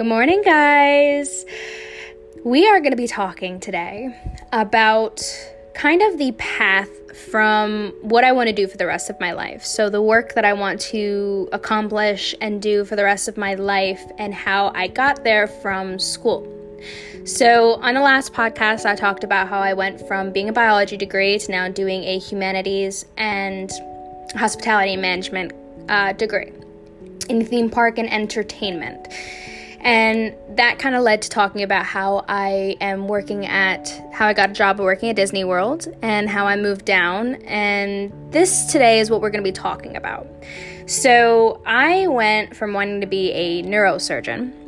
Good morning, guys. We are going to be talking today about kind of the path from what I want to do for the rest of my life. So, the work that I want to accomplish and do for the rest of my life, and how I got there from school. So, on the last podcast, I talked about how I went from being a biology degree to now doing a humanities and hospitality management uh, degree in theme park and entertainment. And that kind of led to talking about how I am working at, how I got a job working at Disney World and how I moved down. And this today is what we're going to be talking about. So I went from wanting to be a neurosurgeon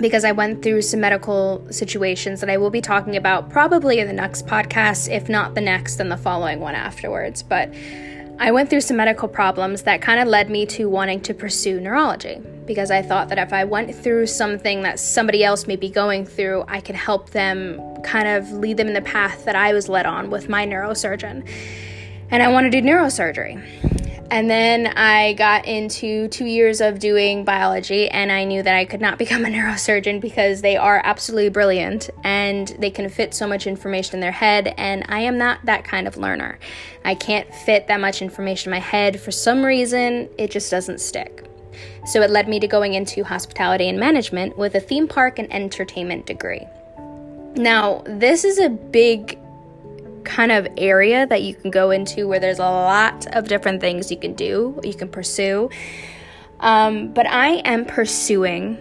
because I went through some medical situations that I will be talking about probably in the next podcast, if not the next, then the following one afterwards. But I went through some medical problems that kind of led me to wanting to pursue neurology because I thought that if I went through something that somebody else may be going through, I could help them kind of lead them in the path that I was led on with my neurosurgeon. And I want to do neurosurgery. And then I got into two years of doing biology, and I knew that I could not become a neurosurgeon because they are absolutely brilliant and they can fit so much information in their head. And I am not that kind of learner. I can't fit that much information in my head. For some reason, it just doesn't stick. So it led me to going into hospitality and management with a theme park and entertainment degree. Now, this is a big kind of area that you can go into where there's a lot of different things you can do, you can pursue. Um, but I am pursuing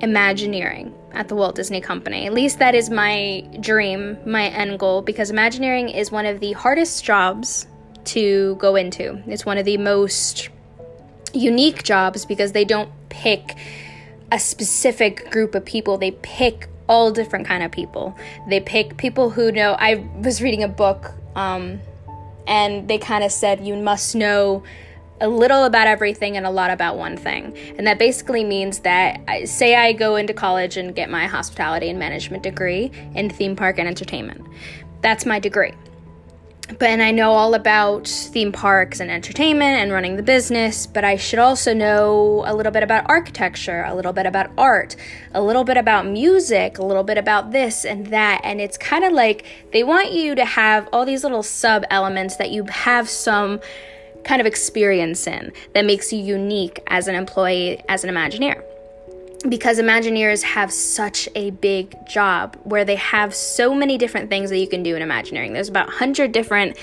Imagineering at the Walt Disney Company. At least that is my dream, my end goal, because Imagineering is one of the hardest jobs to go into. It's one of the most unique jobs because they don't pick a specific group of people, they pick all different kind of people. They pick people who know. I was reading a book, um, and they kind of said you must know a little about everything and a lot about one thing. And that basically means that, say, I go into college and get my hospitality and management degree in theme park and entertainment. That's my degree but and I know all about theme parks and entertainment and running the business, but I should also know a little bit about architecture, a little bit about art, a little bit about music, a little bit about this and that. And it's kind of like they want you to have all these little sub elements that you have some kind of experience in that makes you unique as an employee, as an Imagineer because Imagineers have such a big job where they have so many different things that you can do in Imagineering. There's about 100 different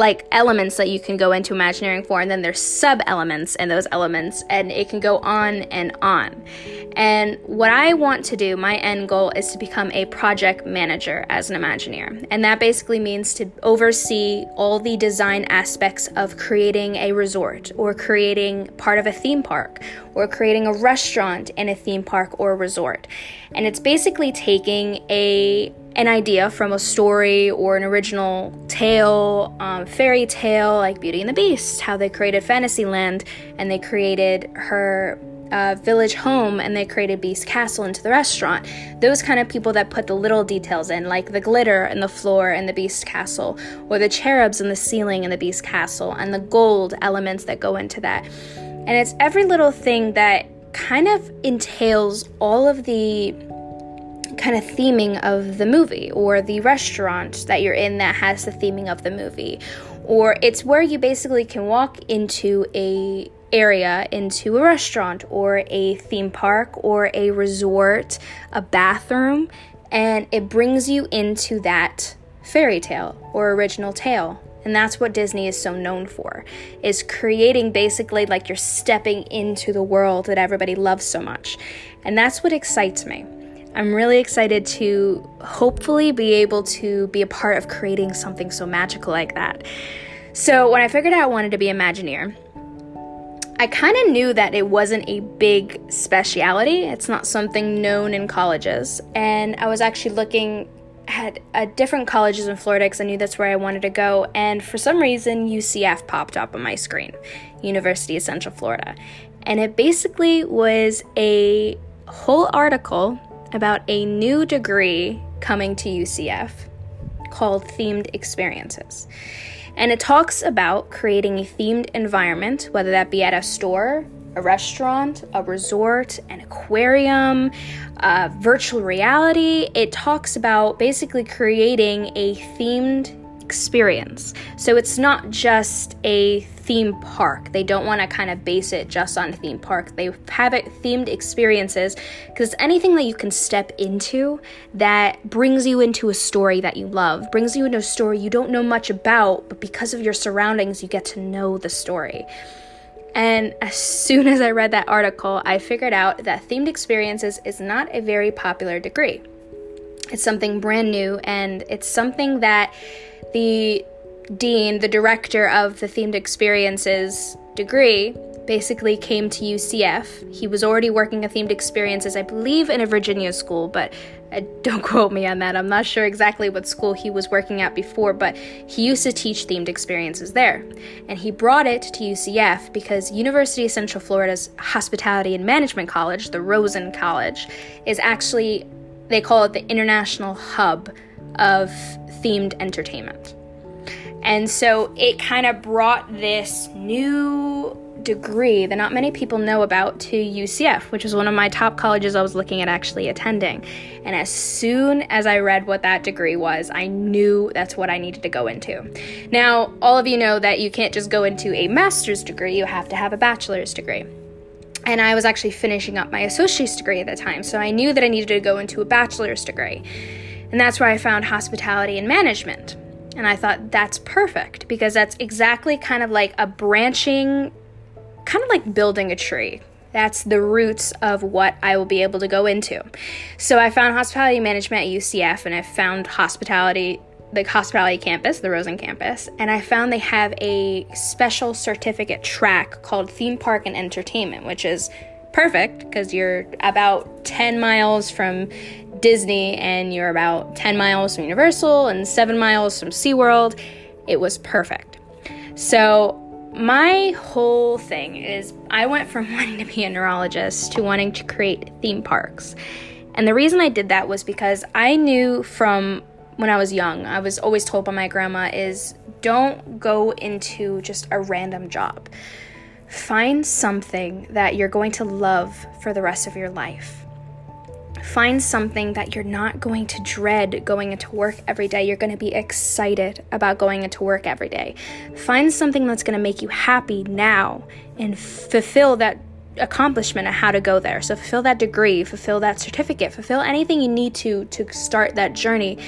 like elements that you can go into Imagineering for, and then there's sub elements in those elements, and it can go on and on. And what I want to do, my end goal is to become a project manager as an Imagineer. And that basically means to oversee all the design aspects of creating a resort, or creating part of a theme park, or creating a restaurant in a theme park or resort. And it's basically taking a an idea from a story or an original tale, um, fairy tale like Beauty and the Beast, how they created Fantasyland and they created her uh, village home and they created Beast Castle into the restaurant. Those kind of people that put the little details in, like the glitter in the floor in the Beast Castle, or the cherubs in the ceiling in the Beast Castle, and the gold elements that go into that. And it's every little thing that kind of entails all of the kind of theming of the movie or the restaurant that you're in that has the theming of the movie. Or it's where you basically can walk into a area into a restaurant or a theme park or a resort a bathroom and it brings you into that fairy tale or original tale. And that's what Disney is so known for is creating basically like you're stepping into the world that everybody loves so much. And that's what excites me I'm really excited to hopefully be able to be a part of creating something so magical like that. So, when I figured out I wanted to be Imagineer, I kind of knew that it wasn't a big speciality. It's not something known in colleges. And I was actually looking at, at different colleges in Florida because I knew that's where I wanted to go. And for some reason, UCF popped up on my screen University of Central Florida. And it basically was a whole article about a new degree coming to UCF called Themed Experiences. And it talks about creating a themed environment, whether that be at a store, a restaurant, a resort, an aquarium, uh, virtual reality. It talks about basically creating a themed experience. So it's not just a theme park. They don't want to kind of base it just on theme park. They have it themed experiences because anything that you can step into that brings you into a story that you love, brings you into a story you don't know much about, but because of your surroundings, you get to know the story. And as soon as I read that article, I figured out that themed experiences is not a very popular degree. It's something brand new, and it's something that the dean, the director of the themed experiences degree, basically came to UCF. He was already working at themed experiences, I believe, in a Virginia school, but uh, don't quote me on that. I'm not sure exactly what school he was working at before, but he used to teach themed experiences there. And he brought it to UCF because University of Central Florida's Hospitality and Management College, the Rosen College, is actually, they call it the international hub of themed entertainment. And so it kind of brought this new degree that not many people know about to UCF, which is one of my top colleges I was looking at actually attending. And as soon as I read what that degree was, I knew that's what I needed to go into. Now, all of you know that you can't just go into a master's degree, you have to have a bachelor's degree. And I was actually finishing up my associate's degree at the time, so I knew that I needed to go into a bachelor's degree. And that's where I found hospitality and management. And I thought that's perfect because that's exactly kind of like a branching, kind of like building a tree. That's the roots of what I will be able to go into. So I found hospitality management at UCF and I found hospitality, the hospitality campus, the Rosen campus, and I found they have a special certificate track called Theme Park and Entertainment, which is perfect because you're about 10 miles from Disney and you're about 10 miles from Universal and 7 miles from SeaWorld, it was perfect. So, my whole thing is I went from wanting to be a neurologist to wanting to create theme parks. And the reason I did that was because I knew from when I was young, I was always told by my grandma is don't go into just a random job. Find something that you're going to love for the rest of your life. Find something that you're not going to dread going into work every day. You're going to be excited about going into work every day. Find something that's going to make you happy now and fulfill that accomplishment of how to go there. So fulfill that degree, fulfill that certificate, fulfill anything you need to to start that journey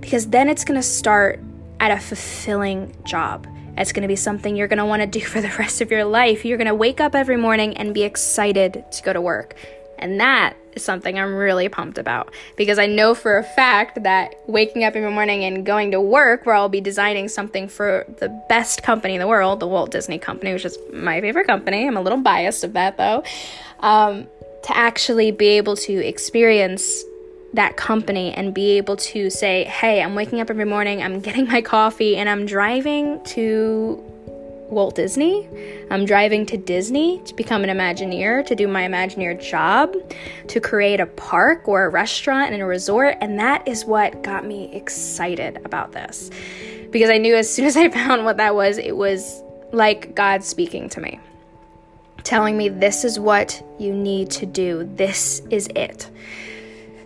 because then it's going to start at a fulfilling job. It's going to be something you're going to want to do for the rest of your life. You're going to wake up every morning and be excited to go to work. And that is something I'm really pumped about because I know for a fact that waking up every morning and going to work where I'll be designing something for the best company in the world, the Walt Disney Company, which is my favorite company. I'm a little biased of that though. Um, to actually be able to experience that company and be able to say, hey, I'm waking up every morning, I'm getting my coffee, and I'm driving to Walt Disney. I'm driving to Disney to become an Imagineer, to do my Imagineer job, to create a park or a restaurant and a resort. And that is what got me excited about this. Because I knew as soon as I found what that was, it was like God speaking to me, telling me, This is what you need to do, this is it.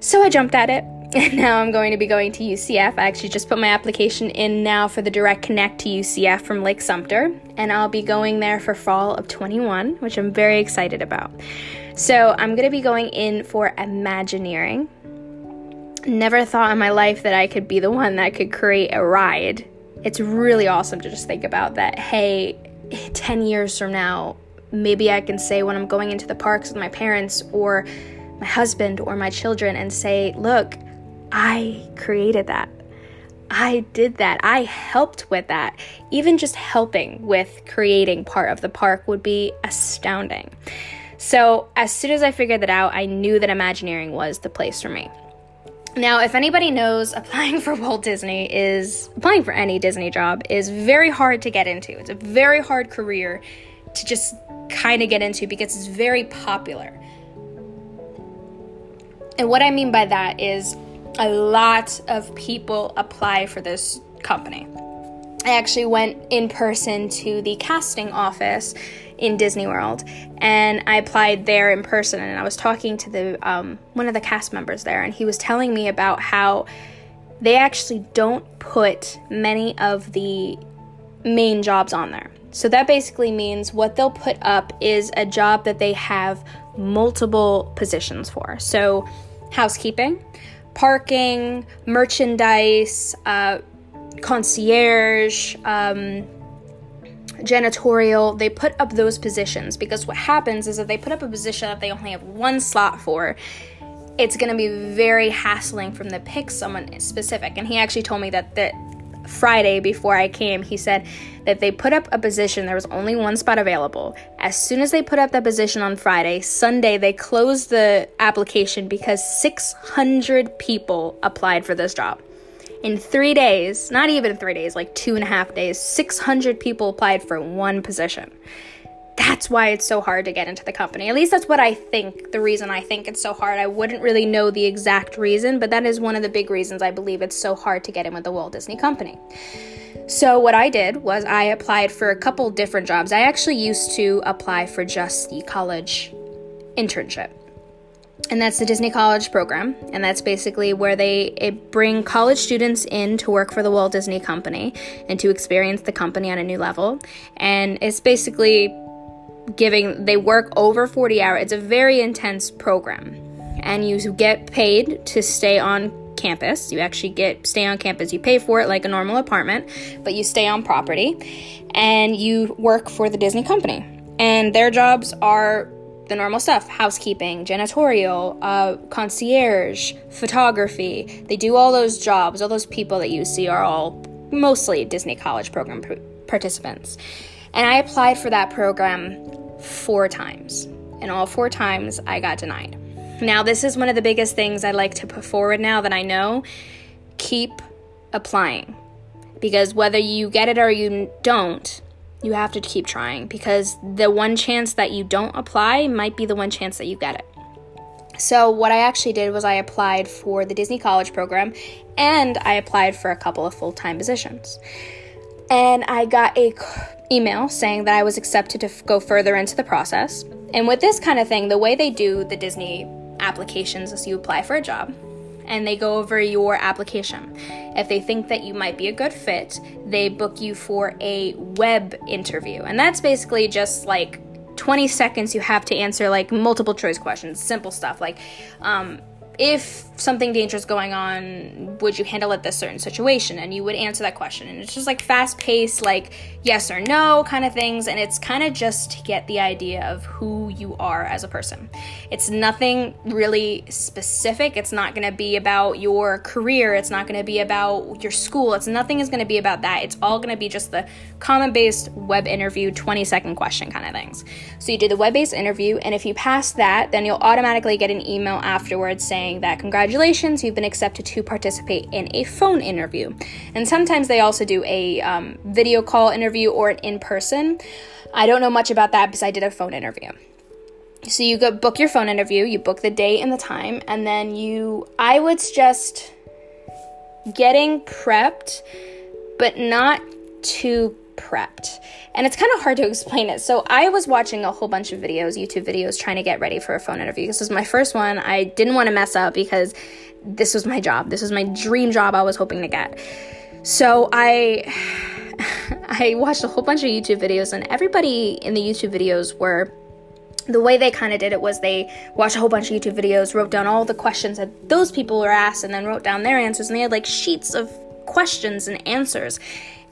So I jumped at it and now I'm going to be going to UCF. I actually just put my application in now for the direct connect to UCF from Lake Sumter, and I'll be going there for fall of 21, which I'm very excited about. So I'm going to be going in for Imagineering. Never thought in my life that I could be the one that could create a ride. It's really awesome to just think about that. Hey, 10 years from now, maybe I can say when I'm going into the parks with my parents or my husband or my children and say, look, I created that. I did that. I helped with that. Even just helping with creating part of the park would be astounding. So, as soon as I figured that out, I knew that Imagineering was the place for me. Now, if anybody knows, applying for Walt Disney is applying for any Disney job is very hard to get into. It's a very hard career to just kind of get into because it's very popular. And what I mean by that is a lot of people apply for this company. I actually went in person to the casting office in Disney World, and I applied there in person. And I was talking to the um, one of the cast members there, and he was telling me about how they actually don't put many of the main jobs on there. So that basically means what they'll put up is a job that they have multiple positions for. So housekeeping, parking, merchandise, uh, concierge, um, janitorial, they put up those positions because what happens is if they put up a position that they only have one slot for, it's going to be very hassling from the pick someone specific. And he actually told me that that Friday before I came, he said that they put up a position, there was only one spot available. As soon as they put up that position on Friday, Sunday they closed the application because 600 people applied for this job. In three days, not even three days, like two and a half days, 600 people applied for one position that's why it's so hard to get into the company. At least that's what I think, the reason I think it's so hard. I wouldn't really know the exact reason, but that is one of the big reasons I believe it's so hard to get in with the Walt Disney Company. So, what I did was I applied for a couple different jobs. I actually used to apply for just the college internship. And that's the Disney College program, and that's basically where they bring college students in to work for the Walt Disney Company and to experience the company on a new level. And it's basically giving they work over 40 hours it's a very intense program. And you get paid to stay on campus. You actually get stay on campus. You pay for it like a normal apartment but you stay on property and you work for the disney company. And their jobs are the normal stuff housekeeping janitorial uh, concierge photography. They do all those jobs. All those people that you see are all mostly disney college program participants and I applied for that program four times. And all four times I got denied. Now, this is one of the biggest things I like to put forward now that I know. Keep applying. Because whether you get it or you don't, you have to keep trying. Because the one chance that you don't apply might be the one chance that you get it. So, what I actually did was I applied for the Disney College program and I applied for a couple of full time positions. And I got a email saying that I was accepted to f- go further into the process. And with this kind of thing, the way they do the Disney applications is you apply for a job and they go over your application. If they think that you might be a good fit, they book you for a web interview. And that's basically just like 20 seconds you have to answer like multiple choice questions, simple stuff like um, if something dangerous going on, would you handle it this certain situation? And you would answer that question. And it's just like fast paced, like yes or no kind of things. And it's kind of just to get the idea of who you are as a person. It's nothing really specific. It's not going to be about your career. It's not going to be about your school. It's nothing is going to be about that. It's all going to be just the common based web interview, 20 second question kind of things. So you do the web based interview. And if you pass that, then you'll automatically get an email afterwards saying, that that congratulations, you've been accepted to participate in a phone interview. And sometimes they also do a um, video call interview or an in person. I don't know much about that because I did a phone interview. So you go book your phone interview, you book the date and the time, and then you, I would suggest getting prepped, but not too prepped. And it's kind of hard to explain it. So I was watching a whole bunch of videos, YouTube videos, trying to get ready for a phone interview. This was my first one. I didn't want to mess up because this was my job. This was my dream job I was hoping to get. So I I watched a whole bunch of YouTube videos and everybody in the YouTube videos were the way they kind of did it was they watched a whole bunch of YouTube videos, wrote down all the questions that those people were asked, and then wrote down their answers. And they had like sheets of questions and answers.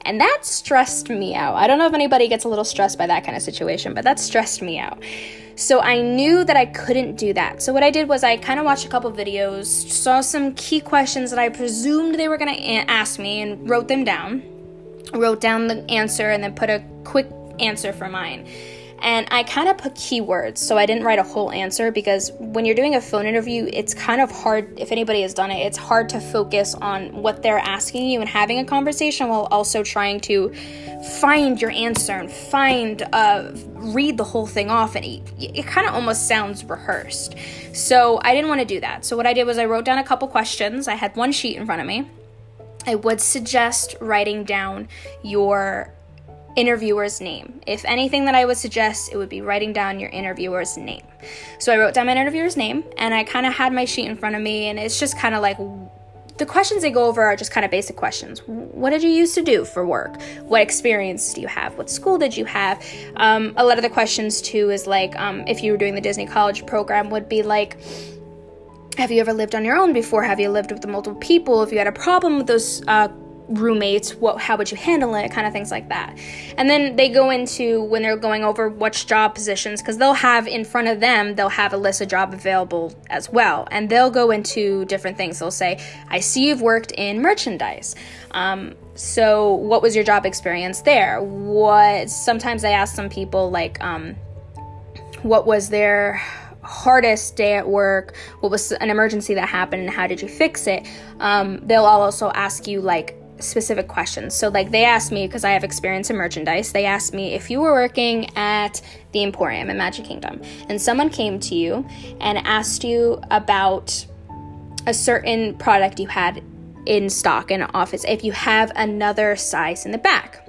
And that stressed me out. I don't know if anybody gets a little stressed by that kind of situation, but that stressed me out. So I knew that I couldn't do that. So what I did was I kind of watched a couple videos, saw some key questions that I presumed they were going to a- ask me, and wrote them down. Wrote down the answer and then put a quick answer for mine. And I kind of put keywords, so I didn't write a whole answer because when you're doing a phone interview, it's kind of hard, if anybody has done it, it's hard to focus on what they're asking you and having a conversation while also trying to find your answer and find, uh, read the whole thing off. And it, it kind of almost sounds rehearsed. So I didn't want to do that. So what I did was I wrote down a couple questions. I had one sheet in front of me I would suggest writing down your interviewer's name. If anything that I would suggest, it would be writing down your interviewer's name. So I wrote down my interviewer's name and I kind of had my sheet in front of me, and it's just kind of like the questions they go over are just kind of basic questions. What did you used to do for work? What experience do you have? What school did you have? Um, a lot of the questions, too, is like um, if you were doing the Disney College program, would be like, have you ever lived on your own before? Have you lived with multiple people? If you had a problem with those uh, roommates what how would you handle it kind of things like that. And then they go into when they're going over which job positions because they'll have in front of them they'll have a list of job available as well. And they'll go into different things. They'll say i see you've worked in merchandise. Um, so what was your job experience there? What sometimes i ask some people like um, what was their hardest day at work? What was an emergency that happened and how did you fix it? Um, they'll also ask you like specific questions. So, like, they asked me, because I have experience in merchandise, they asked me if you were working at the Emporium in Magic Kingdom and someone came to you and asked you about a certain product you had in stock in office, if you have another size in the back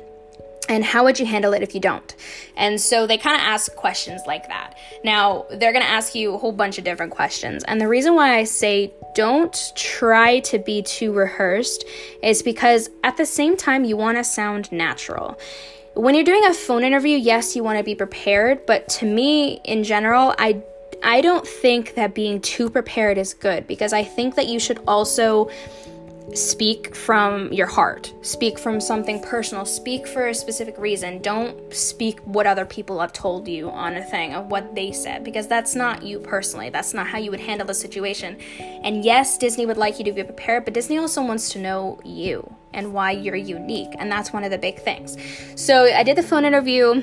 and how would you handle it if you don't? And so they kind of ask questions like that. Now, they're going to ask you a whole bunch of different questions. And the reason why I say don't try to be too rehearsed is because at the same time, you want to sound natural. When you're doing a phone interview, yes, you want to be prepared, but to me, in general, I I don't think that being too prepared is good because I think that you should also speak from your heart. Speak from something personal. Speak for a specific reason. Don't speak what other people have told you on a thing of what they said because that's not you personally. That's not how you would handle the situation. And yes disney would like you to be prepared but disney also wants to know you and why you're unique and that's one of the big things. So i did the phone interview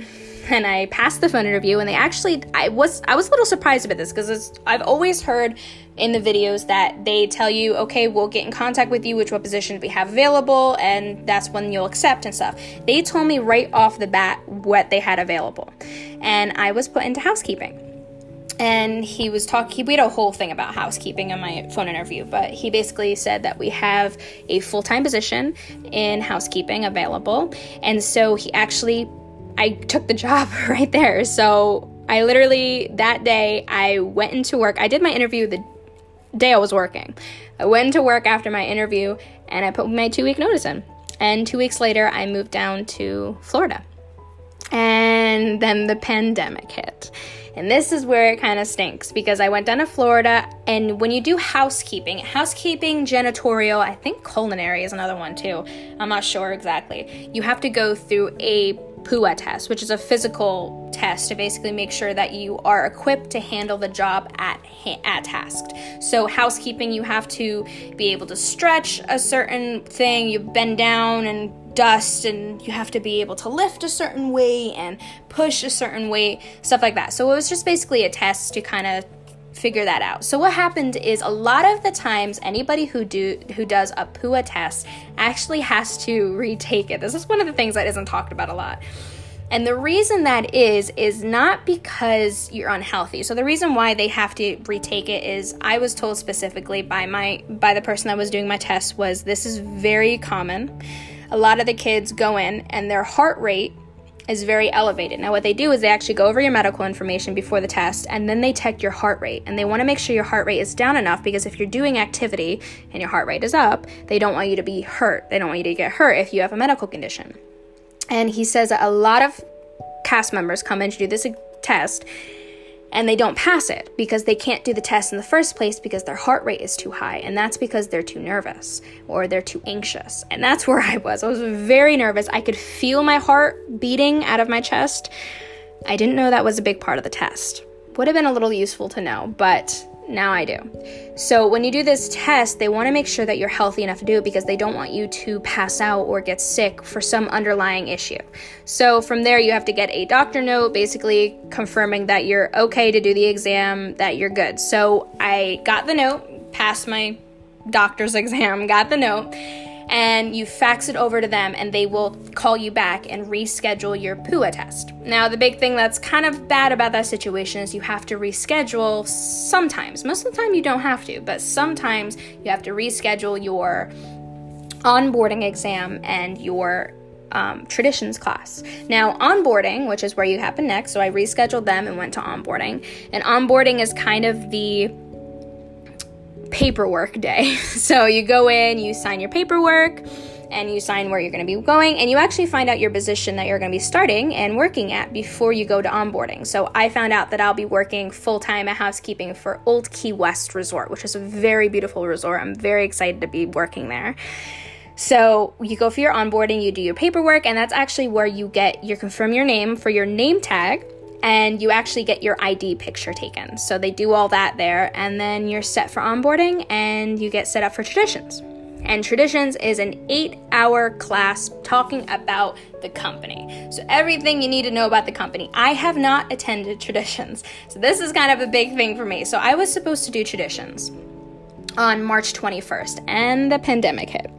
and I passed the phone interview and they actually I was I was a little surprised about this because I've always heard in the videos that they tell you okay we'll get in contact with you which what position we have available and that's when you'll accept and stuff. They told me right off the bat what they had available. And I was put into housekeeping and he was talking we had a whole thing about housekeeping in my phone interview but he basically said that we have a full-time position in housekeeping available and so he actually I took the job right there. So I literally, that day, I went into work. I did my interview the day I was working. I went into work after my interview and I put my two week notice in. And two weeks later, I moved down to Florida. And then the pandemic hit. And this is where it kind of stinks because I went down to Florida, and when you do housekeeping, housekeeping, janitorial, I think culinary is another one too. I'm not sure exactly. You have to go through a PUA test, which is a physical test to basically make sure that you are equipped to handle the job at at tasked. So housekeeping, you have to be able to stretch a certain thing, you bend down and dust and you have to be able to lift a certain weight and push a certain weight, stuff like that. So it was just basically a test to kind of figure that out. So what happened is a lot of the times anybody who do who does a PUA test actually has to retake it. This is one of the things that isn't talked about a lot. And the reason that is is not because you're unhealthy. So the reason why they have to retake it is I was told specifically by my by the person that was doing my test was this is very common. A lot of the kids go in and their heart rate is very elevated. Now, what they do is they actually go over your medical information before the test and then they check your heart rate. And they want to make sure your heart rate is down enough because if you're doing activity and your heart rate is up, they don't want you to be hurt. They don't want you to get hurt if you have a medical condition. And he says that a lot of cast members come in to do this test and they don't pass it because they can't do the test in the first place because their heart rate is too high. And that's because they're too nervous or they're too anxious. And that's where i was. I was very nervous. I could feel my heart beating out of my chest. I didn't know that was a big part of the test. Would have been a little useful to know but now I do. So, when you do this test, they want to make sure that you're healthy enough to do it because they don't want you to pass out or get sick for some underlying issue. So, from there, you have to get a doctor note basically confirming that you're okay to do the exam, that you're good. So, I got the note, passed my doctor's exam, got the note and you fax it over to them and they will call you back and reschedule your PUA test. Now, the big thing that's kind of bad about that situation is you have to reschedule sometimes. Most of the time, you don't have to, but sometimes you have to reschedule your onboarding exam and your um, traditions class. Now, onboarding, which is where you happen next, so I rescheduled them and went to onboarding. And onboarding is kind of the paperwork day. So you go in, you sign your paperwork, and you sign where you're going to be going, and you actually find out your position that you're going to be starting and working at before you go to onboarding. So I found out that I'll be working full time at housekeeping for Old Key West Resort, which is a very beautiful resort. I'm very excited to be working there. So you go for your onboarding, you do your paperwork, and that's actually where you get you confirm your name for your name tag and you actually get your ID picture taken. So they do all that there, and then you're set for onboarding and you get set up for traditions. And Traditions is an eight hour class talking about the company. So, everything you need to know about the company. I have not attended Traditions. So, this is kind of a big thing for me. So, I was supposed to do Traditions on March 21st, and the pandemic hit.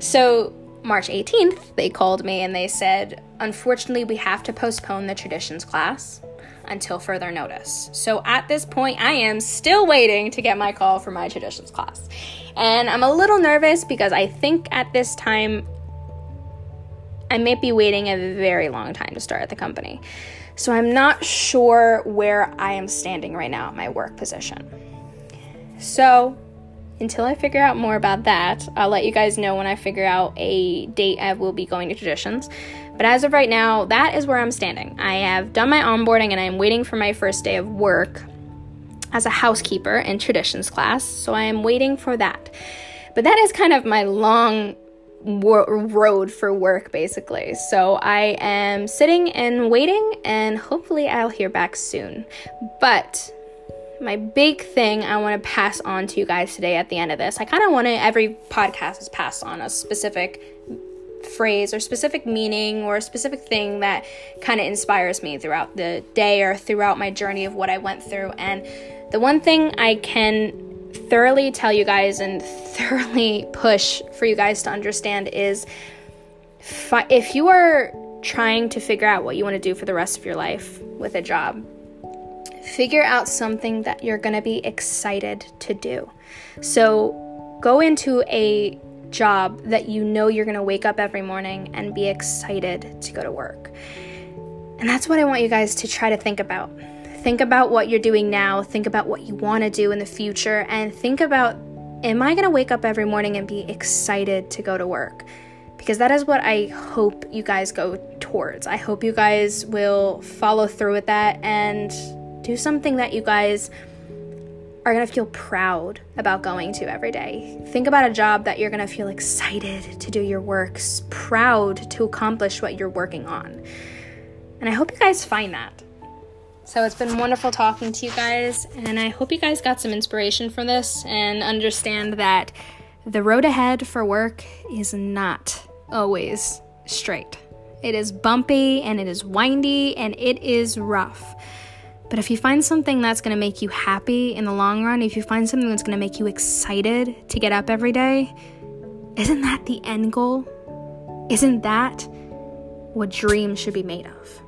So, March 18th, they called me and they said, Unfortunately, we have to postpone the traditions class until further notice. So, at this point, I am still waiting to get my call for my traditions class. And I'm a little nervous because I think at this time, I may be waiting a very long time to start at the company. So, I'm not sure where I am standing right now at my work position. So, until I figure out more about that, I'll let you guys know when I figure out a date I will be going to traditions. But as of right now, that is where I'm standing. I have done my onboarding and I'm waiting for my first day of work as a housekeeper in traditions class. So I am waiting for that. But that is kind of my long road for work basically. So I am sitting and waiting and hopefully I'll hear back soon. But my big thing I want to pass on to you guys today at the end of this. I kind of want to, every podcast is passed on a specific phrase or specific meaning or a specific thing that kind of inspires me throughout the day or throughout my journey of what I went through. And the one thing I can thoroughly tell you guys and thoroughly push for you guys to understand is if you are trying to figure out what you want to do for the rest of your life with a job, figure out something that you're going to be excited to do. So go into a job that you know you're going to wake up every morning and be excited to go to work. And that's what I want you guys to try to think about. Think about what you're doing now, think about what you want to do in the future, and think about am I going to wake up every morning and be excited to go to work? Because that is what I hope you guys go towards. I hope you guys will follow through with that and do something that you guys are going to feel proud about going to every day. Think about a job that you're going to feel excited to do your work, proud to accomplish what you're working on. And I hope you guys find that. So it's been wonderful talking to you guys, and I hope you guys got some inspiration from this and understand that the road ahead for work is not always straight. It is bumpy and it is windy and it is rough. But if you find something that's going to make you happy in the long run, if you find something that's going to make you excited to get up every day, isn't that the end goal? Isn't that what dreams should be made of?